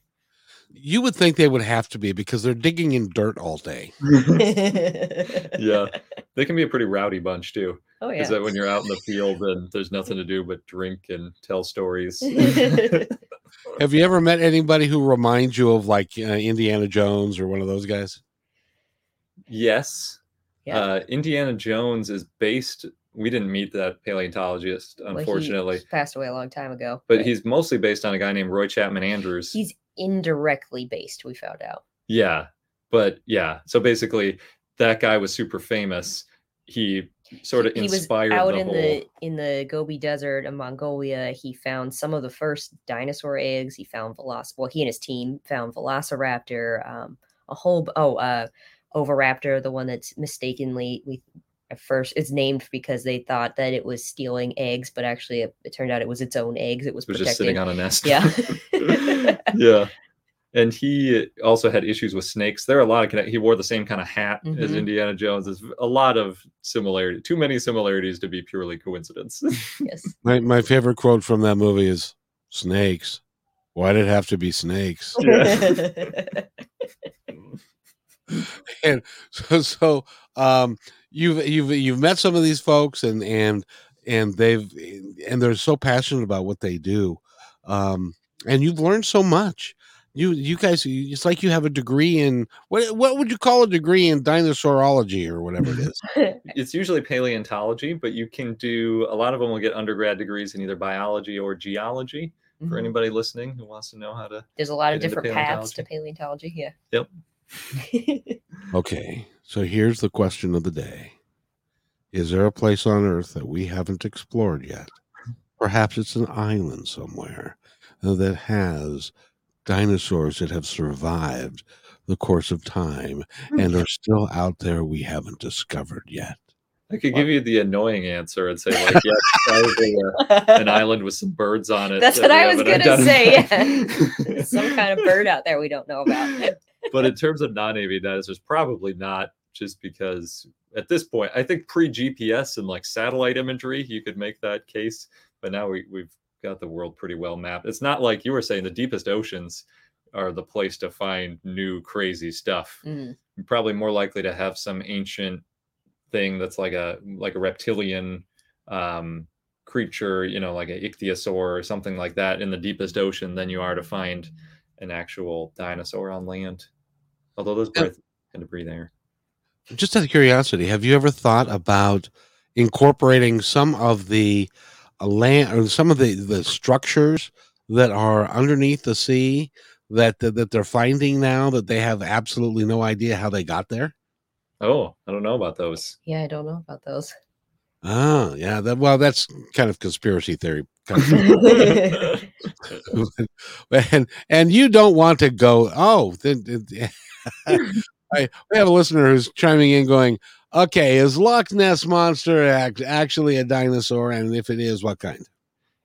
You would think they would have to be because they're digging in dirt all day. yeah they can be a pretty rowdy bunch too Oh yeah. is that when you're out in the field and there's nothing to do but drink and tell stories Have you ever met anybody who reminds you of like uh, Indiana Jones or one of those guys? yes Yeah. uh, indiana jones is based we didn't meet that paleontologist Well, he unfortunately passed away a long time ago. but he's mostly based on a guy named roy chapman andrews he's indirectly based, we found out. yeah but yeah so basically that guy was super famous he sort of he was inspired out the in whole the in the Gobi Desert of Mongolia. He found some of the first dinosaur eggs. He found Veloc. Well, he and his team found Velociraptor. Um, a whole oh, uh, Oviraptor, the one that's mistakenly we at first it's named because they thought that it was stealing eggs, but actually it, it turned out it was its own eggs. It was, it was just sitting on a nest Yeah. yeah and he also had issues with snakes there are a lot of connect- he wore the same kind of hat as Mhm. indiana jones there's a lot of similarity too many similarities to be purely coincidence yes. My my favorite quote from that movie is "Snakes. Why did it have to be snakes?" and so so um you've you've you've met some of these folks and and and they've and they're so passionate about what they do um and you've learned so much you you guys it's like you have a degree in what what would you call a degree in dinosaurology or whatever it is it's usually paleontology but you can do a lot of them will get undergrad degrees in either biology or geology for Mhm. anybody listening who wants to know how to There's a lot of different paths to paleontology. Yeah. Yep. okay so here's the question of the day. Is there a place on earth that we haven't explored yet? Perhaps it's an island somewhere that has dinosaurs that have survived the course of time and are still out there we haven't discovered yet. I could give you the annoying answer and say like yes probably uh, an island with some birds on it That's that what I was gonna say, identified. Some kind of bird out there we don't know about. but in terms of non-avian dinosaurs, probably not. Just because at this point, I think pre-GPS and like satellite imagery, you could make that case. But now we, we've got the world pretty well mapped. It's not like you were saying the deepest oceans are the place to find new crazy stuff. Mm. You're probably more likely to have some ancient thing that's like a like a reptilian um, creature, you know, like a ichthyosaur or something like that in the deepest ocean than you are to find an actual dinosaur on land. Although those Yeah. birds tend to breathe air. just out of curiosity have you ever thought about incorporating some of the uh, land or some of the the structures that are underneath the sea that, that that they're finding now that they have absolutely no idea how they got there Oh, I don't know about those. Yeah, I don't know about those. Oh yeah that well that's kind of conspiracy theory kind of and and you don't want to go oh then, then- I, we have a listener who's chiming in going okay is loch ness monster act, actually a dinosaur? And if it is what kind?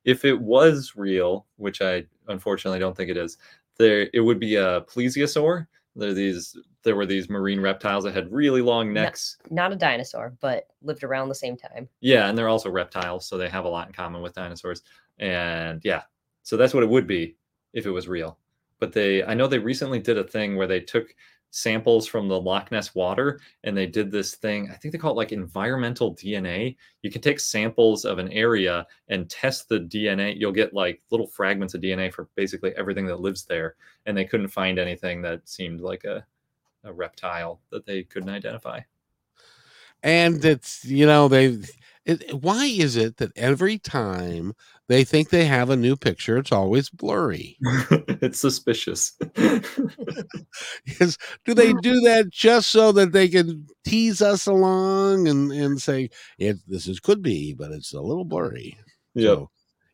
If it was real, which I unfortunately don't think it is, there it would be a plesiosaur. There are these there were these marine reptiles that had really long necks. Not a dinosaur, but lived around the same time. Yeah, and they're also reptiles, so they have a lot in common with dinosaurs. And yeah, so that's what it would be if it was real. But they, I know they recently did a thing where they took samples from the Loch Ness water and they did this thing. I think they call it like environmental DNA. You can take samples of an area and test the DNA. You'll get like little fragments of DNA for basically everything that lives there. And they couldn't find anything that seemed like a, a reptile that they couldn't identify. and it's you know they. It, why is it that every time they think they have a new picture, it's always blurry? it's suspicious. Is do they do that just so that they can tease us along and and say it this is could be, but it's a little blurry. Yep. So,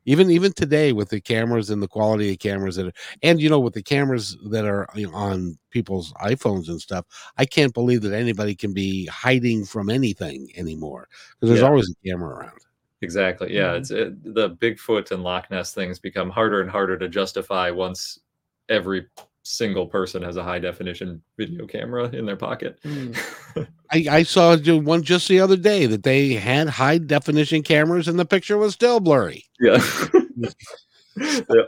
even even today with the cameras and the quality of cameras that are, and you know with the cameras that are you know, on people's iPhones and stuff, I can't believe that anybody can be hiding from anything anymore because there's Yeah. always a camera around. Exactly. Yeah, Mhm. it's it, the Bigfoot and Loch Ness things become harder and harder to justify once every single person has a high definition video camera in their pocket. Mm. I, I saw one just the other day that they had high definition cameras and the picture was still blurry. Yeah. yeah.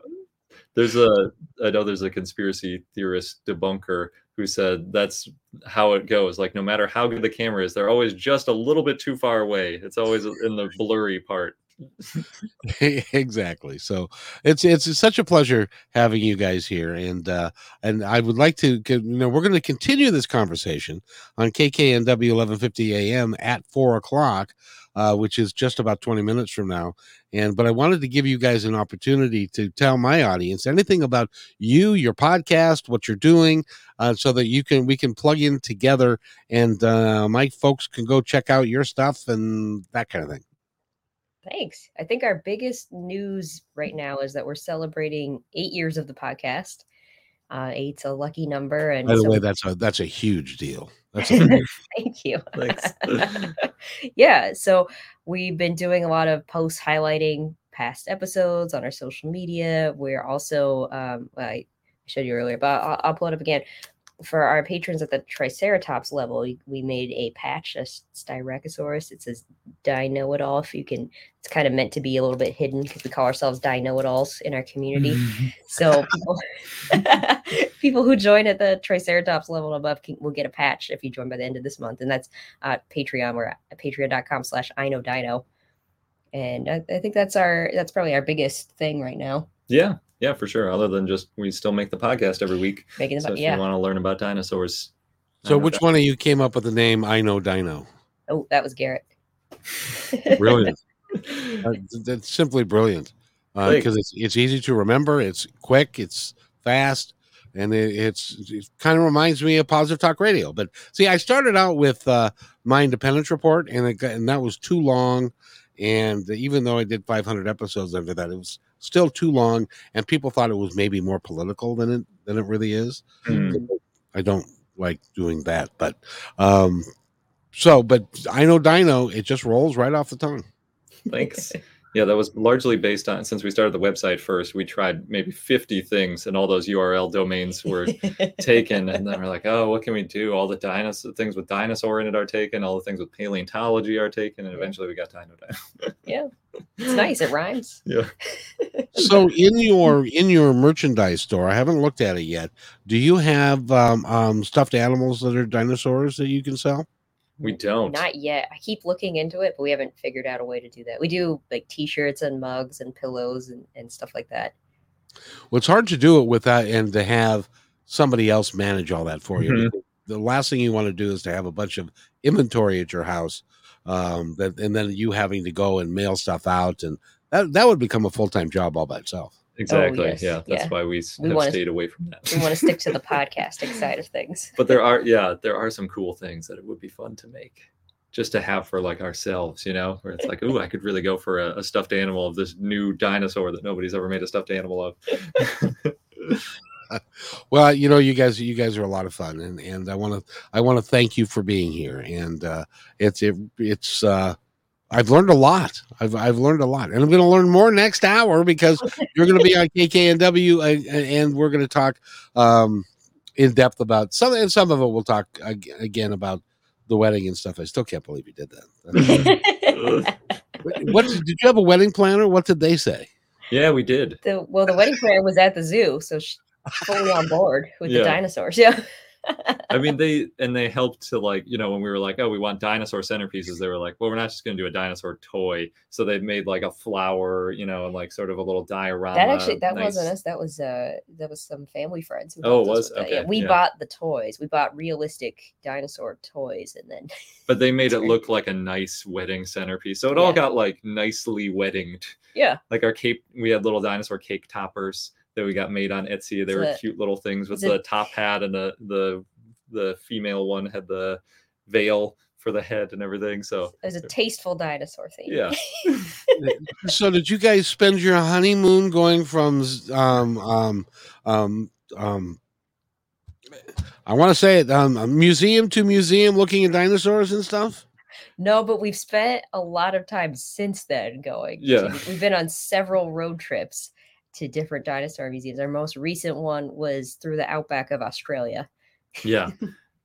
There's a I know there's a conspiracy theorist debunker who said that's how it goes. Like no matter how good the camera is, they're always just a little bit too far away. It's always in the blurry part. exactly. So it's it's such a pleasure having you guys here, and uh, and I would like to you know we're going to continue this conversation on KKNW eleven fifty AM at four o'clock, uh, which is just about twenty minutes from now. And but I wanted to give you guys an opportunity to tell my audience anything about you, your podcast, what you're doing, uh, so that you can we can plug in together, and uh, my folks can go check out your stuff and that kind of thing. Thanks. I think our biggest news right now is that we're celebrating eight years of the podcast. Uh, eight's a lucky number, and By the so- way, that's a that's a huge deal. That's a big- Thank you. Thanks. yeah, so we've been doing a lot of posts highlighting past episodes on our social media. We're also, um, I showed you earlier, but I'll, I'll pull it up again. For our patrons at the Triceratops level, we- made a patch, a Styracosaurus. It says "Die Know It All." If you can, it's kind of meant to be a little bit hidden because we call ourselves Die Know It Alls in our community. Mm-hmm. So people, people who join at the Triceratops level and above can, will get a patch if you join by the end of this month, and that's at Patreon. We're at patreon.com slash I know Dino. And I, I think that's our that's probably our biggest thing right now. Yeah, yeah, for sure. Other than just we still make the podcast every week. Making So about if yeah. you want to learn about dinosaurs. So, which that- one of you came up with the name I know Dino? Oh, that was Garrett. Brilliant. Uh, that's simply brilliant Thanks. because it's it's easy to remember. It's quick. It's fast. And it, it's it kind of reminds me of Positive Talk Radio. But see, I started out with uh, my Independence Report, and it and that was too long. And even though I did 500 episodes under that, it was still too long, and people thought it was maybe more political than it than it really is. Mm, I don't like doing that, but um, so but I know Dino, it just rolls right off the tongue. thanks. Yeah, that was largely based on since we started the website first, we tried maybe 50 things and all those URL domains were taken and then we're like oh what can we do all the dinosaur things with dinosaur in it are taken all the things with paleontology are taken and eventually we got dino dino Yeah, it's nice. It rhymes. yeah So in your in your merchandise store, I haven't looked at it yet. Do you have um, um, stuffed animals that are dinosaurs that you can sell? We don't Not yet. I keep looking into it, but we haven't figured out a way to do that. We do like t-shirts and mugs and pillows and, and stuff like that. Well, it's hard to do it without and to have somebody else manage all that for you. Mhm. The last thing you want to do is to have a bunch of inventory at your house, um, that and then you having to go and mail stuff out, and that that would become a full time job all by itself. Exactly yes, yeah that's yeah. why we, We have wanna- stayed away from that We want to stick to the podcasting side of things. but there are yeah there are some cool things that it would be fun to make just to have for like ourselves you know where it's like oh i could really go for a, a stuffed animal of this new dinosaur that nobody's ever made a stuffed animal of Well, you know, you guys, you guys are a lot of fun, and and I want to I want to thank you for being here. And uh, it's it, it's uh, I've learned a lot. I've I've learned a lot, and I'm going to learn more next hour because you're going to be on KKNW, uh, and we're going to talk um, in depth about some, and some of it we'll talk again about the wedding and stuff. I still can't believe you did that. what did you have a wedding planner? What did they say? yeah we did the well, the wedding planner was at the zoo, so she fully on board with Yeah. the dinosaurs. Yeah. I mean, they and they helped to like you know when we were like, oh, we want dinosaur centerpieces. They were like, well, we're not just going to do a dinosaur toy. So they made like a flower, you know, and like sort of a little diorama. that actually that nice- wasn't us. That was uh that was some family friends. Who Oh, it was? that. Yeah, we yeah. bought the toys. We bought realistic dinosaur toys, and then But they made it look like a nice wedding centerpiece. So it all got like nicely weddinged. yeah, Like our cape, we had little dinosaur cake toppers that we got made on Etsy. They So were that- cute little things with is it- the top hat and the the the female one had the veil for the head and everything. So it was a tasteful dinosaur theme. yeah. So did you guys spend your honeymoon going from um um um um I want to say it um museum to museum looking at dinosaurs and stuff? No, but we've spent a lot of time since then going. to- Yeah. we've been on several road trips to different dinosaur museums. Our most recent one was through the outback of Australia. Yeah.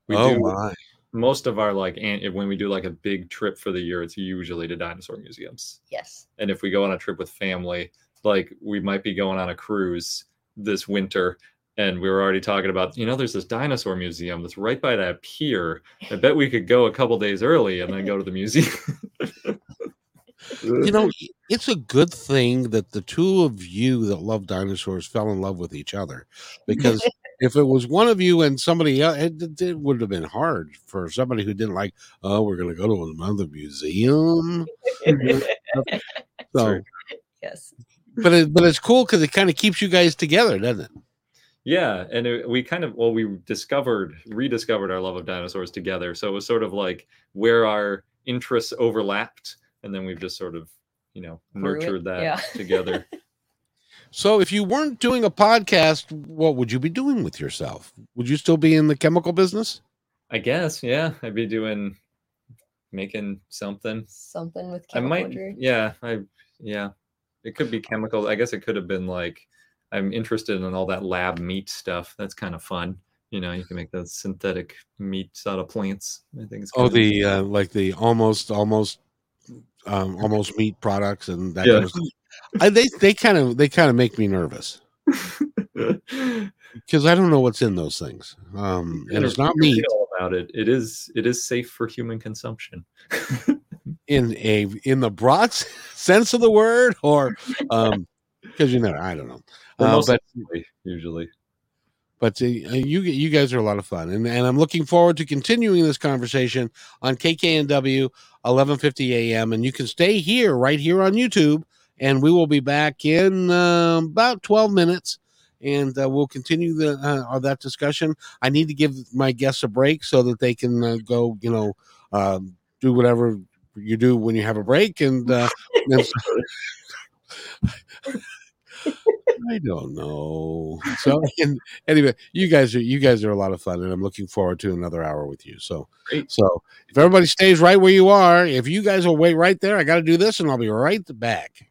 We oh do my. most of our like an- when we do like a big trip for the year, it's usually to dinosaur museums. Yes. and if we go on a trip with family like we might be going on a cruise this winter and we were already talking about you know there's this dinosaur museum that's right by that pier i bet we could go a couple days early and then go to the museum You know, it's a good thing that the two of you that love dinosaurs fell in love with each other because if it was one of you and somebody else, it, it would have been hard for somebody who didn't like, oh, we're going to go to another museum. So, yes. but it, but it's cool because it kind of keeps you guys together, doesn't it? yeah and it, we kind of well we discovered rediscovered our love of dinosaurs together so it was sort of like where our interests overlapped and then we've just sort of you know Grew it, nurtured that yeah. together So, if you weren't doing a podcast, what would you be doing with yourself? Would you still be in the chemical business? i guess yeah i'd be doing making something Something with I might, chemistry. yeah, I, yeah, it could be chemical. I guess it could have been like, I'm interested in all that lab meat stuff. That's kind of fun. You know, you can make those synthetic meats out of plants. I think it's Oh, the uh, like the almost almost um, almost meat products and that Yeah. kind of stuff. I, they they kind of they kind of make me nervous because I don't know what's in those things. Um, and it's not meat about it. It is it is safe for human consumption. in a in the broad sense of the word, or um, because you know I don't know. Uh, but usually, but uh, you you guys are a lot of fun, and and I'm looking forward to continuing this conversation on KKNW 11:50 a.m. And you can stay here right here on YouTube, and we will be back in um about 12 minutes, and uh, we'll continue the uh, that discussion. I need to give my guests a break so that they can uh, go, you know, um, do whatever you do when you have a break, and. Uh, and I don't know. So and anyway, you guys are you guys are a lot of fun, and I'm looking forward to another hour with you. So, Great. so if everybody stays right where you are, if you guys will wait right there, I got to do this, and I'll be right back.